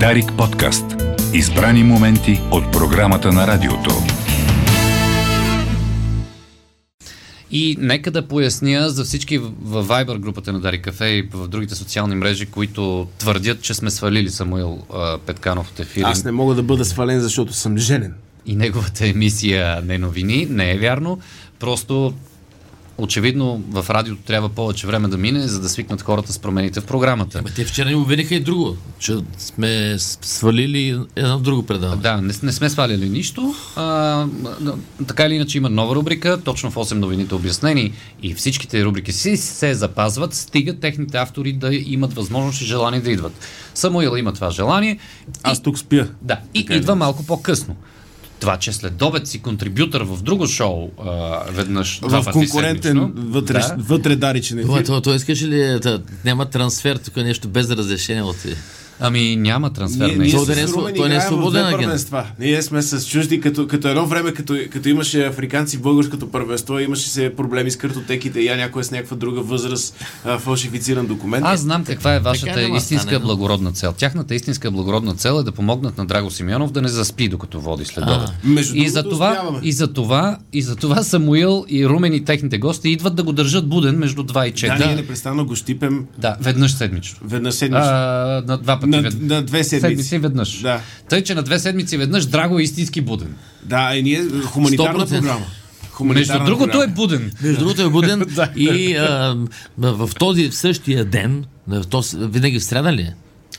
Дарик подкаст. Избрани моменти от програмата на радиото. И нека да поясня за всички в Viber групата на Дари Кафе и в другите социални мрежи, които твърдят, че сме свалили Самуил а, Петканов от ефир. Аз не мога да бъда свален, защото съм женен. И неговата емисия не новини. Не е вярно. Просто очевидно в радиото трябва повече време да мине, за да свикнат хората с промените в програмата. Ама те вчера ни обвиниха и друго, че сме свалили едно друго предаване. Да, не, не сме сваляли нищо. А, така или иначе има нова рубрика, точно в 8 новините обяснени и всичките рубрики си се запазват, стигат техните автори да имат възможност и желание да идват. Самуил има това желание. Аз тук спя. Да, и Така е. идва малко по-късно. Това, че след обед си контрибютор в друго шоу, а, веднъж В конкурентен седмично. вътре, Да. вътре даричен Това, ефир. това, това искаш ли да няма трансфер, тук нещо без разрешение от Ами няма трансфер. Ние, не. ние Той не е той не е свободен агент. Ние сме с чужди, като, като едно време, като, като имаше африканци в българското първенство, имаше се проблеми с картотеките, я някой е с някаква друга възраст, а, фалшифициран документ. Аз знам каква е вашата истинска стане, благородна цел. Тяхната истинска благородна цел е да помогнат на Драго Симеонов да не заспи докато води след обед. Между И за, това, и, за това, и за това Самуил и Румен и техните гости идват да го държат буден между 2 и 4. Да, ние непрестанно го щипем Да, веднъж седмично. веднъж седмично. А, на два пъти. На- вед- на две седмици. Седмици веднъж. Да. Тъй, че на две седмици веднъж Драго е истински буден. Да, и ние хуманитарна 100%. програма. Между другото програма. е буден. Между другото е буден и а, в този в същия ден, в този, винаги в среда ли е?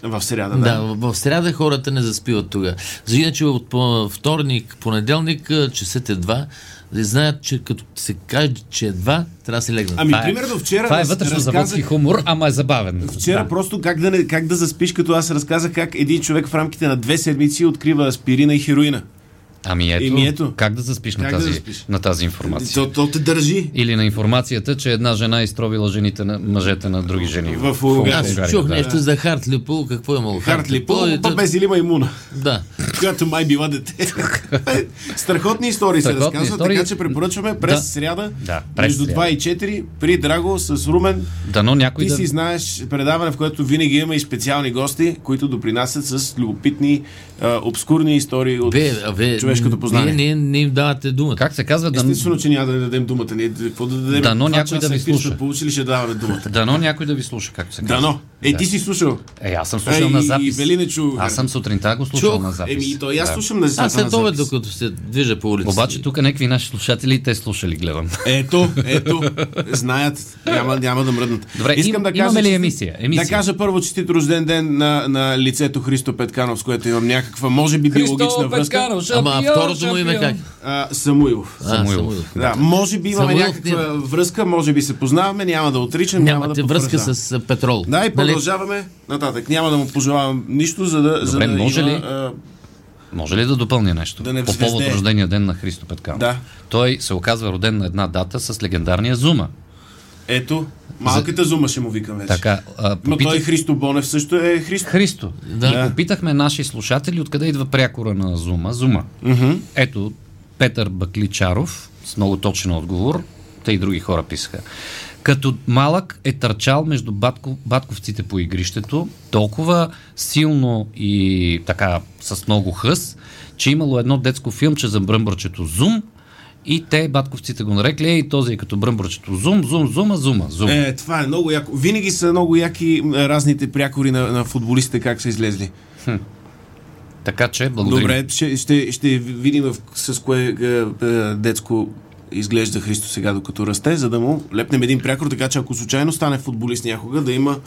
В сряда, Да, да. в, в сряда хората не заспиват тогава. За иначе от по- вторник, понеделник, часът е два, да знаят, че като се каже, че е два, трябва да се легнат. Ами, Това е- примерно вчера Това е вътрешно разказах- заводски хумор, ама е забавен. Вчера Да. просто как да, не, как да заспиш, като аз разказах как един човек в рамките на две седмици открива аспирина и хероина. Ами ето, Еми ето. как да заспиш на Как да тази, заспиш? на тази информация. То, то те държи. Или на информацията, че една жена изтровила жените на мъжете на други жени. В Унгария. Аз чух да. нещо за Хартлипъл, какво е имало Хартли, по, и по да- без или маймуна, Да. Която май била дете. Страхотни истории се Страхотни разказват, истории. така че препоръчваме през Да. сряда, Да, през между сряда. 2 и 4, при Драго с Румен. Дано някой Ти да... си знаеш предаване, в което винаги има и специални гости, които допринасят с любопитни, а, обскурни истории от а вие, човешкото познание. Вие не, не им давате думата. Как се казва? Дано, Естествено, че няма да ни дадем думата. Ние какво да дадем? Дано някой да ви сме слуша. Получили, ще даваме думата. дано някой да ви слуша, както се казва. Дано. Е, Да. ти си слушал. Е, аз съм слушал Е, на запис. не. Аз съм сутринта го слушал Чух. на запис. Еми, и то и аз Да. слушам на Аз след обед, докато се движа по улицата. Обаче тук някакви наши слушатели, те слушали, гледам. Ето, ето, знаят, няма, няма да мръднат. Добре, им- имаме ли емисия? Емисия. Да кажа първо честит рожден ден на, на лицето Христо Петканов, с което имам някаква, може би, биологична връзка. Ама второто му име как? А, Самуилов. А, Самуилов. Да, може би имаме Самуилов някаква връзка, може би се познаваме, няма да отричам, няма Нямате да връзка с петрол. Да, и Нали? продължаваме нататък. Няма да му пожелавам нищо, за да, за да може има, ли? Може ли да допълня нещо? Да не По повод рождения ден на Христо Петканов. Да. Той се оказва роден на една дата с легендарния Зума. ето, малката зума ще му викам вече. Така, а, Но попитах- той Христо Бонев също е Христо. Христо. Да. И попитахме наши слушатели откъде идва прякора на Зума. Зума. Ето, Петър Бакличаров с много точен отговор. Те и други хора писаха. Като малък е търчал между батко, батковците по игрището, толкова силно и така с много хъс, че имало едно детско филмче за бръмбърчето Зум и те, батковците го нарекли, ей, този е като бръмбърчето Зум, Зум, Зума, Зума, Зум. Е, това е много яко. Винаги са много яки разните прякори на, на футболистите, как са излезли. Така че, благодаря. Добре, ще, ще, ще видим с кое е, е, детско изглежда Христо сега, докато расте, за да му лепнем един прякор, така че ако случайно стане футболист някога, да има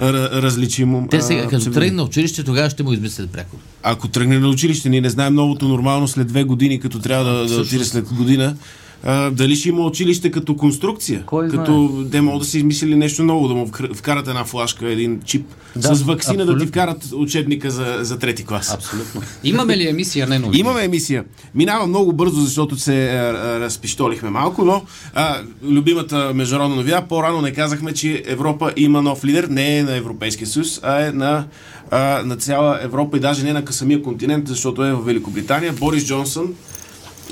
р- различимо. Те а, сега, като псевдоним. тръгне на училище, тогава ще му измислят пряко. Ако тръгне на училище, ние не знаем новото нормално след две години, като трябва да, да отиде след година. А, дали ще има училище като конструкция? Кой като те могат да си измислили нещо ново, да му вкарат една флашка, един чип Да, с вакцина да абсолютно. ти вкарат учебника за, за трети клас. Абсолютно. Имаме ли емисия не новини? Имаме емисия. Минава много бързо, защото се а, а, разпиштолихме малко, но а, любимата международна новина, по-рано не казахме, че Европа има нов лидер, не е на Европейския съюз, а е на, а, на цяла Европа и даже не на самия континент, защото е в Великобритания. Борис Джонсън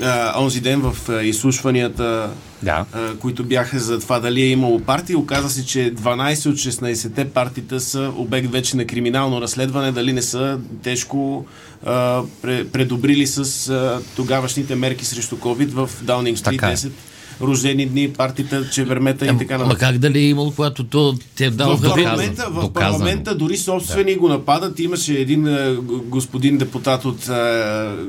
а, онзи ден в а, изслушванията, Да. а, които бяха за това дали е имало партии. Оказа се, че 12 от 16-те партита са обект вече на криминално разследване, дали не са тежко а, пре, предобрили с а, тогавашните мерки срещу COVID в Даунинг Стрит Така. 10 рождени дни, партията, чевермета и така нататък. как дали е имало, когато то те В даваха вето? парламента, в парламента дори собствени го нападат. Имаше един г- господин депутат от а,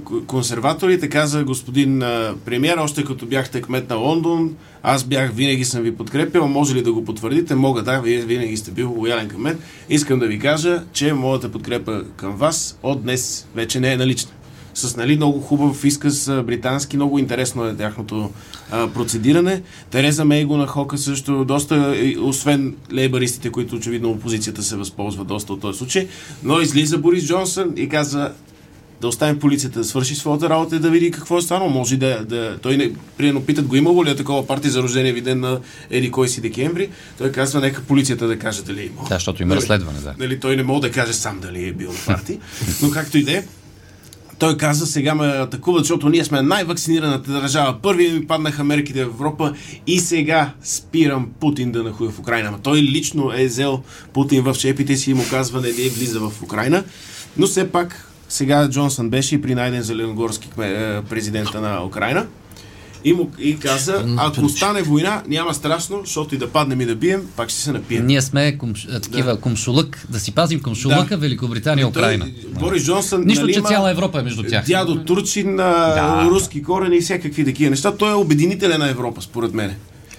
к- консерваторите, каза господин а, премьер, още като бяхте кмет на Лондон, аз бях, винаги съм ви подкрепил, може ли да го потвърдите? Мога, да, вие винаги сте бил лоялен към мен. Искам да ви кажа, че моята подкрепа към вас от днес вече не е налична с нали, много хубав изказ британски, много интересно е тяхното а, процедиране. Тереза Мей го нахока също доста, и, освен лейбаристите, които очевидно опозицията се възползва доста от този случай, но излиза Борис Джонсън и каза да оставим полицията да свърши своята работа и да види какво е станало. Може да, да той не, примерно питат го имало ли е такова партия за рождение виден на Еди кой си декември. Той казва, нека полицията да каже дали е имало. Да, защото има Нали? разследване, да. Нали, той не мога да каже сам дали е бил на парти. Но както и да е, той каза, сега ме атакуват, защото ние сме най-вакцинираната държава. Първи ми паднаха мерките в Европа и сега спирам Путин да нахуя в Украина. Ама той лично е взел Путин в чепите си и му казва не не влиза в Украина. Но все пак сега Джонсън беше и при Найден Зеленогорски кме- е, президента на Украина. И, му, и каза, ако стане война, няма страшно, защото и да паднем и да бием, пак ще се напием. Ние сме комш... а, такива комшулък, да си пазим комшулъка, Да. Великобритания Той- Украина. Борис Джонсън. Нищо, нали, че цяла Европа е между тях. Дядо Турчин, да. Да. руски корени и всякакви такива неща. Той е обединителен на Европа, според мен.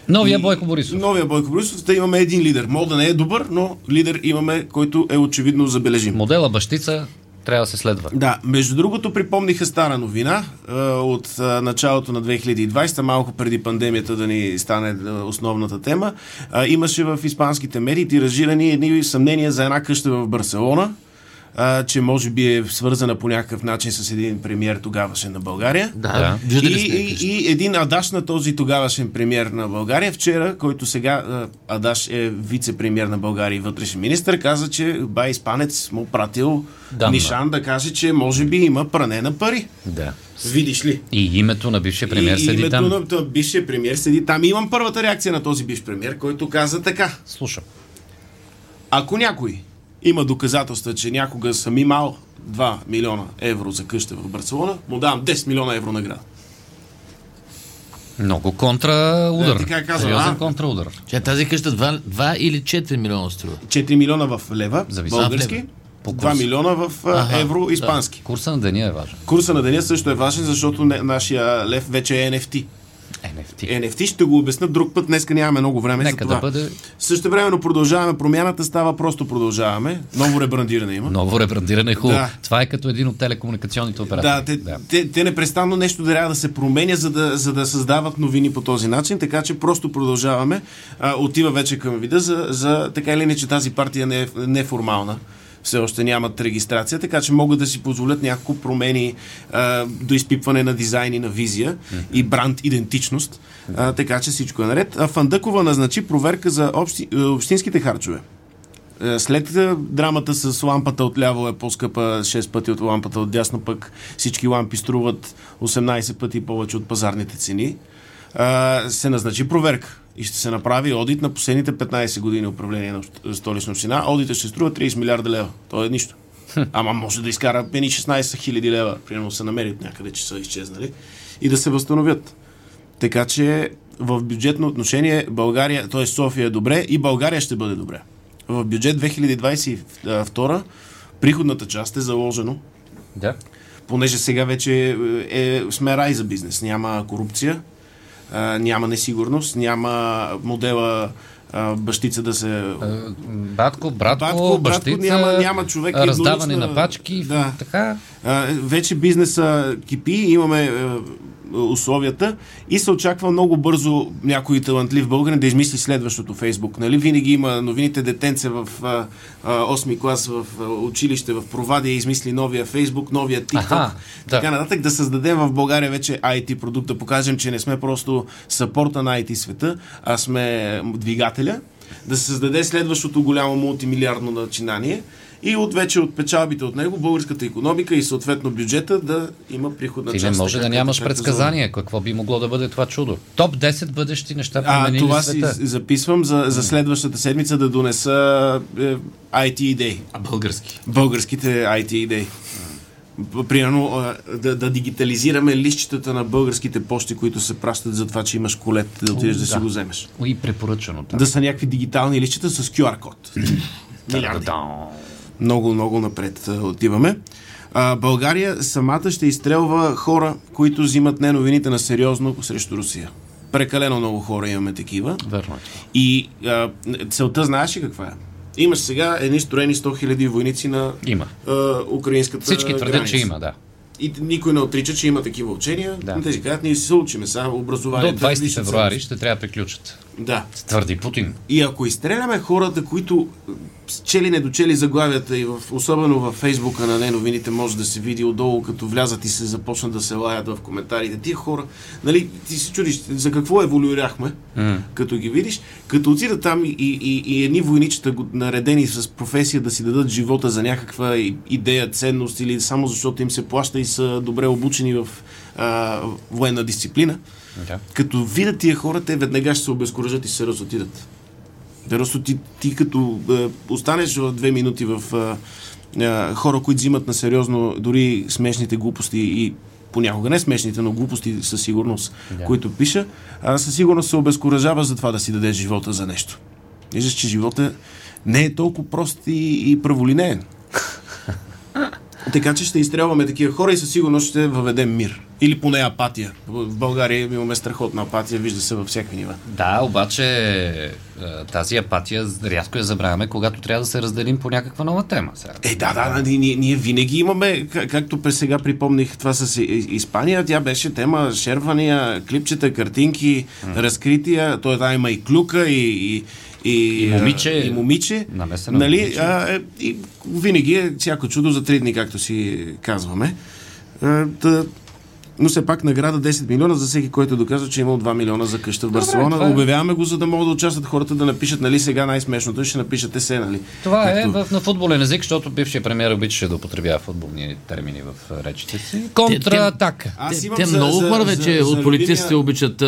Новия Бойко Борисов. Новия Бойко Борисов. Та имаме един лидер. Мога да не е добър, но лидер имаме, който е очевидно забележим. Модела бащица трябва да се следва. Да, между другото припомниха стара новина а, от а, началото на 2020, малко преди пандемията да ни стане а, основната тема. А, имаше в испанските медии тиражирани едни съмнения за една къща в Барселона, а, че може би е свързана по някакъв начин с един премьер тогавашен на България. Да, Да. И, и, и един Адаш на този тогавашен премьер на България, вчера, който сега а, Адаш е вице-премьер на България и вътрешен министр, каза, че бай испанец му пратил Да, Нишан да каже, че може би има пране на пари. Да. Видиш ли? И името на бившия премьер и, седи името там. на на бившия премьер седи там. И имам първата реакция на този бивш премьер, който каза така. Слушам. Ако някой има доказателства, че някога съм имал 2 милиона евро за къща в Барселона, му давам 10 милиона евро награда. Много контраудар. Е, така казвам, Сериозен а? контраудар. Че тази къща 2, 2 или 4 милиона струва. 4 милиона в лева, Зависи. български, в лева. По 2 курс. милиона в Аха, евро, испански. Курса на деня е важен. Курса на деня също е важен, защото не, нашия лев вече е NFT. NFT. NFT ще го обясня друг път, днеска нямаме много време за Нека това. да бъде Също времено продължаваме промяната, става просто продължаваме. Ново ребрандиране има. ново ребрандиране. е Хубаво. Да. Това е като един от телекомуникационните оператори. Да, те, Те, те непрестанно нещо трябва да се променя, за да, за да създават новини по този начин, така че просто продължаваме. А, отива вече към вида, за, за така или иначе тази партия не е неформална. Все още нямат регистрация, така че могат да си позволят няколко промени а, до изпипване на дизайни, на визия и бранд идентичност. А, така че всичко е наред. А Фандъкова назначи проверка за общи, е, общинските харчове. Е, След е, драмата с лампата от ляво е по-скъпа 6 пъти от лампата от дясно, пък всички лампи струват 18 пъти повече от пазарните цени, се назначи проверка и ще се направи одит на последните 15 години управление на столична община. Одита ще струва 30 милиарда лева. То е нищо. Ама може да изкара пени 16 хиляди лева, примерно се намерят някъде, че са изчезнали и да се възстановят. Така че в бюджетно отношение България, т.е. София е добре и България ще бъде добре. В бюджет 2022 приходната част е заложено, Да. понеже сега вече е, сме рай за бизнес. Няма корупция, а, няма несигурност, няма модела а, бащица да се... Батко, братко, Батко, братко, бащица, няма- няма човек раздаване еднолична- на пачки, Да. така. А, вече бизнеса кипи, имаме условията и се очаква много бързо някой талантлив българин да измисли следващото Фейсбук. Нали? Винаги има новините детенце в а, а, 8 клас в а, училище в Провадия измисли новия Фейсбук, новия TikTok, Аха, да. така нататък, да създадем в България вече IT продукт, да покажем, че не сме просто съпорта на IT света, а сме двигателя, да се създаде следващото голямо мултимилиардно начинание и от вече от печалбите от него българската економика и съответно бюджета да има приходна Ти част. не може така, да нямаш е предсказание. Какво би могло да бъде това чудо? Топ 10 бъдещи неща А, променили това си света. записвам за, за следващата седмица да донеса е, IT идеи. А български. Българските IT идеи. Примерно да, да дигитализираме лищчетата на българските почти, които се пращат за това, че имаш колет, да отидеш да, си да. го вземеш. И препоръчано. там. Да са някакви дигитални лищчета с QR код. Милиарди. Много, много напред отиваме. А, България самата ще изстрелва хора, които взимат не новините на сериозно срещу Русия. Прекалено много хора имаме такива. Верно е. И а, целта знаеш ли каква е? Имаш сега едни строени 100 000 войници на Има. а, украинската Всички твърдят, граница. че има, да. И никой не отрича, че има такива учения. Да. Да. Те си казват, ние се учиме сега До образованието. 20 висша февруари ще трябва да приключат. Да. Твърди Путин. И ако изстреляме хората, които чели недочели заглавията и в, особено във фейсбука на не новините може да се види отдолу, като влязат и се започнат да се лаят в коментарите. Тия хора, нали, ти се чудиш за какво еволюирахме, М. като ги видиш, като отидат там и, и, и, едни войничета наредени с професия да си дадат живота за някаква идея, ценност или само защото им се плаща и са добре обучени в а, военна дисциплина. Да. Като видят тия хора, те веднага ще се обезкуражат и се разотидат. Просто ти, ти като е, останеш в две минути в е, е, хора, които взимат на сериозно дори смешните глупости и понякога не смешните, но глупости със сигурност, Да. които пиша, а със сигурност се обезкуражава за това да си даде живота за нещо. Виждаш, че живота не е толкова прост и, и праволинеен. Така че ще изстрелваме такива хора и със сигурност ще въведем мир. Или поне апатия. В България имаме страхотна апатия, вижда се във всякакви нива. Да, обаче е, тази апатия рязко я забравяме, когато трябва да се разделим по някаква нова тема. Сега. Е, да, да, да ние, ние винаги имаме, как- както през сега припомних това с Испания, тя беше тема шервания, клипчета, картинки, разкрития, той да има и клюка, и, и, и, И момиче. и момиче. Нали, момиче. а, е, и винаги е всяко чудо за три дни, както си казваме. А, да, но все пак награда 10 милиона за всеки, който доказва, че е имал 2 милиона за къща в Барселона. това е. Обявяваме го, за да могат да участват хората да напишат, нали сега най-смешното, ще напишете се, нали? Това е Както- в, на футболен език, защото бившия премьер обичаше да употребява футболни термини в а, речите си. Контратака. Те, имам те за- много хора вече за от политиците обичат а,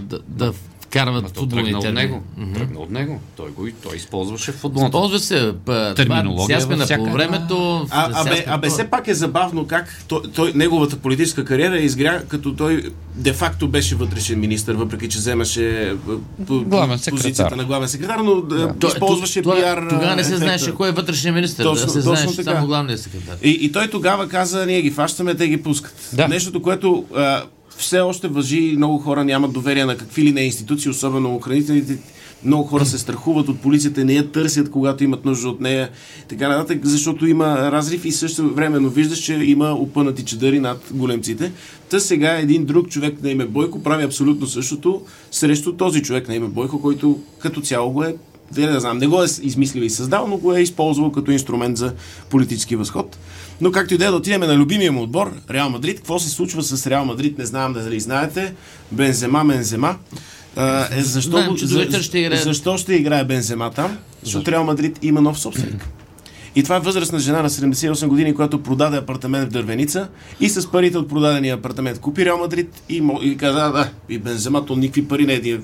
да, да вкарват То футболни тръгна от него. Тръгна от него. Той го и той използваше футболната. Ползва се. Па, Терминология Сега сме всяка по времето. А, сега абе, абе, все пак е забавно как той, той, неговата политическа кариера изгря, като той де-факто беше вътрешен министр, въпреки че вземаше а, Главен позицията секретар. на главен секретар, но да. Той- използваше това- пиар. Тогава не се знаеше кой е вътрешния министр. Точно- да се знаеше така. само главният секретар. И, и той тогава каза, ние ги фащаме, те ги пускат. Да. Нещото, което а, все още въжи, много хора нямат доверие на какви ли не институции, особено охранителните. Много хора се страхуват от полицията, не я търсят, когато имат нужда от нея, така нататък, защото има разрив и също времено виждаш, че има опънати чадъри над големците. Та сега един друг човек на име Бойко прави абсолютно същото срещу този човек на име Бойко, който като цяло го е да не знам, не го е измислил и създал, но го е използвал като инструмент за политически възход. Но както и да е, да отидем на любимия му отбор, Реал Мадрид. Какво се случва с Реал Мадрид, не знам дали знаете. Бензема, Мензема. А, е, защо, Знаем, че за ще играе. защо ще играе Бензема там? Защото Реал Мадрид има нов собственик. И това е възрастна жена на 78 години, която продаде апартамент в Дървеница и с парите от продадения апартамент купи Реал Мадрид и, и каза, «А, да, и Бензема, то никакви пари не е.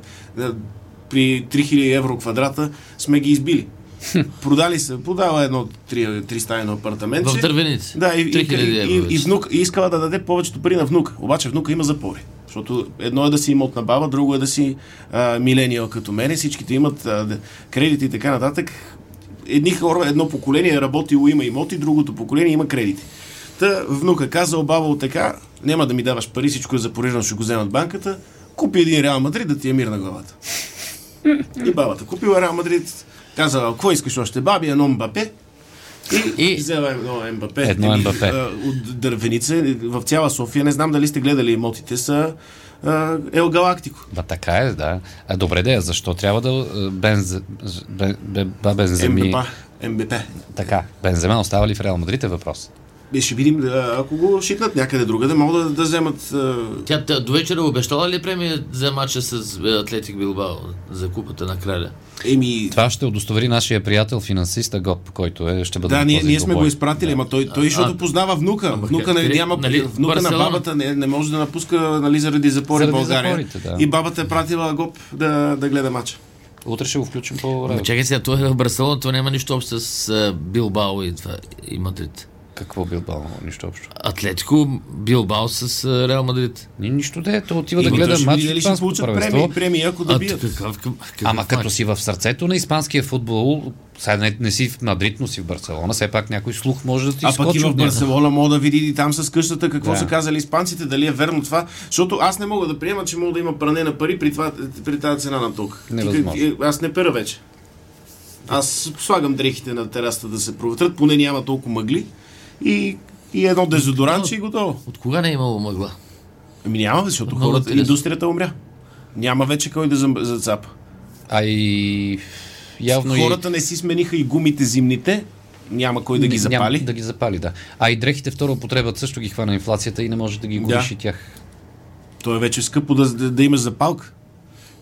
При 3000 евро квадрата сме ги избили. Продали се, продава едно три, три стайно апартамент. В Дървеница. Да, и, и, 3000 и, и, внук, и искала да даде повечето пари на внука. Обаче внука има запори. Защото едно е да си имот на баба, друго е да си а, милениал като мене. Всичките имат а, кредити и така нататък. Едни хора, едно поколение е работило, има имоти, другото поколение има кредити. Та внука казал, баба така, няма да ми даваш пари, всичко е запорирано, ще го вземат банката. Купи един Реал Мадрид да ти е мир на главата. И бабата купила Реал Мадрид, казала, какво искаш още, баби, едно Мбапе. И, И- взела едно МБП. Едно а, От дървеница в цяла София. Не знам дали сте гледали имотите са Ел Галактико. Ба, така е, да. А добре де, защо трябва да бенз... бе, бе, ба, бенземи... МБП. МБП. Така, Бензема остава ли в Реал Мадрид е въпрос. Е, ще видим, ако го шитнат някъде другаде, могат да, да вземат... а, Тя тя до вечера обещала ли премия за матча с е, Атлетик Билбао за купата на краля? Еми, Това ще удостовери нашия приятел, финансист Агоп, който е, ще бъде Да, ние, ние сме го изпратили, ама той, той защото познава внука. ама Внука, не, няма, нали, внука на бабата не, не може да напуска нали, заради запори в Заради България. запорите, да. И бабата е пратила Гоп да, да гледа матча. Утре ще го включим по Ама чакай сега, той е в Барселона, това няма нищо общо с а, Билбао и, това, и Мадрид. Какво бил бал? Нищо общо. Атлетико Билбао с Реал Мадрид. Ни, нищо де, то отива да Еми, гледа матч дали ще получат премии, премии, ако да бият. какъв, какъв, Ама като си в сърцето на испанския футбол, сега не, не си в Мадрид, но си в Барселона, все пак някой слух може да ти А пък и в. Барселона мога да види и там с къщата какво Да. са казали испанците, дали е верно това. Защото аз не мога да приема, че мога да има пране на пари при, това, при тази цена на ток. Ти как- Аз не пера вече. Аз слагам дрехите на терасата да се проветрят, поне няма толкова мъгли. И, и едно дезодорантче и готово. От кога не е имало мъгла? Ами няма, защото Много хората, интересно. индустрията умря. Няма вече кой да зацапа. А и явно Хората не си смениха и гумите зимните, няма кой да и... ги Няма запали. Да ги запали, да. А и дрехите втора употреба също ги хвана инфлацията и не може да ги гориш и тях. То е вече скъпо да, да, да имаш запалка.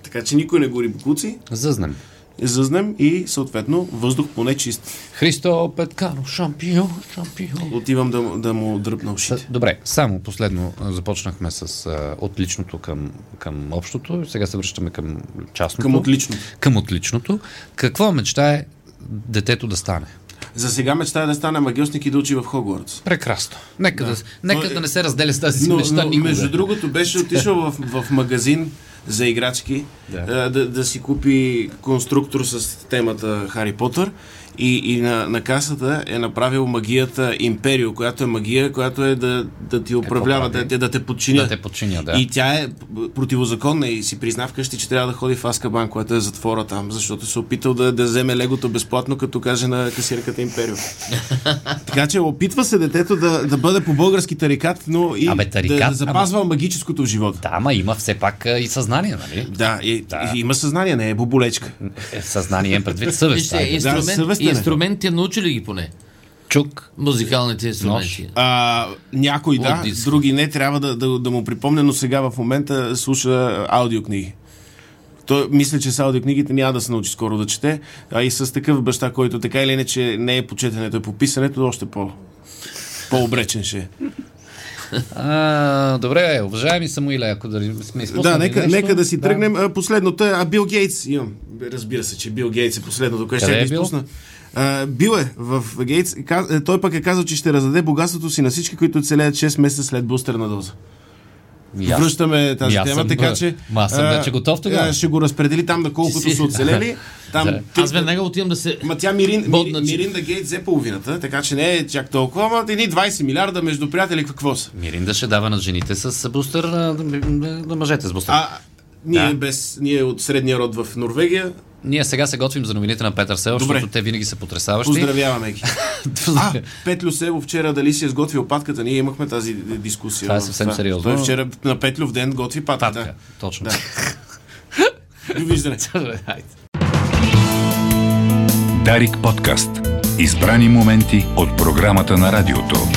Така че никой не гори букуци, Зъзнем. Зъзнем и съответно въздух поне чист. Христо Петкано, шампион, шампион. Отивам да, да му дръпна ушите. С- Добре, само последно започнахме с а, от личното към, към общото, сега се връщаме към частното. Към отлично. Към отличното. Какво мечтае детето да стане? За сега мечтая да стане магиосник и да учи в Хогвартс. Прекрасно. Нека, да. Да. нека е- да не се разделя с тази си Но, мечта но никога. между другото беше отишъл в, в магазин за играчки Да. да. Да, да си купи конструктор с темата Хари Потър и, и на, на касата е направил магията Империо, която е магия, която е да, да ти управлява, прави? да, да те подчиня. Да те подчиня, да. И тя е противозаконна и си призна вкъщи, че трябва да ходи в Аскабан, което е затвора там, защото се опитал да, да вземе легото безплатно, като каже на касирката Империо. така че опитва се детето да, да бъде по български тарикат, но и Абе, да, тарикат, да запазва магическото в живота. Да, ама има все пак и съзнание, нали? Да, и, Да. и има съзнание, не е боболечка. Е, съзнание имам предвид съвест. Вижте, инструмент, съвестен е. инструментите научили ги поне. Чук. Музикалните инструменти. А, някой да, диск. други не, трябва да, да, да му припомня, но сега в момента слуша аудиокниги. Той мисля, че с аудиокнигите няма да се научи скоро да чете, а и с такъв баща, който така или иначе не е по четенето, е по писането, още по, по-обречен ще е. А, добре, уважаеми Самуиле, ако да сме Да, нека, нещо, нека да си тръгнем. А, Последното е, а Бил Гейтс, имам. Разбира се, че Бил Гейтс е последното, което ще е да изпусна. А, бил е в Гейтс. Той пък е казал, че ще раздаде богатството си на всички, които оцелеят 6 месеца след бустерна доза. Аз- Връщаме тази аз тема, съм, така че... ма аз съм вече готов тогава. Ще го разпредели там, на колкото са оцелели. Там, Да. ти- Аз веднага отивам да се... Ма тя Мирин, Бодна, Миринда Гейт взе половината, така че не е чак толкова, ама едни 20 милиарда между приятели какво са? Миринда ще дава на жените с бустер, на, на мъжете с бустер. А, ние, Да. без, ние от средния род в Норвегия, Ние сега се готвим за новините на Петър Сел, Добре. защото те винаги са потрясаващи. поздравяваме ги. А, Петлю Сево вчера дали си е сготвил патката, ние имахме тази дискусия. Това е съвсем сериозно. Той вчера на Петлюв ден готви патката. Патка, точно. Да. Довиждане. Дарик подкаст. Избрани моменти от програмата на радиото.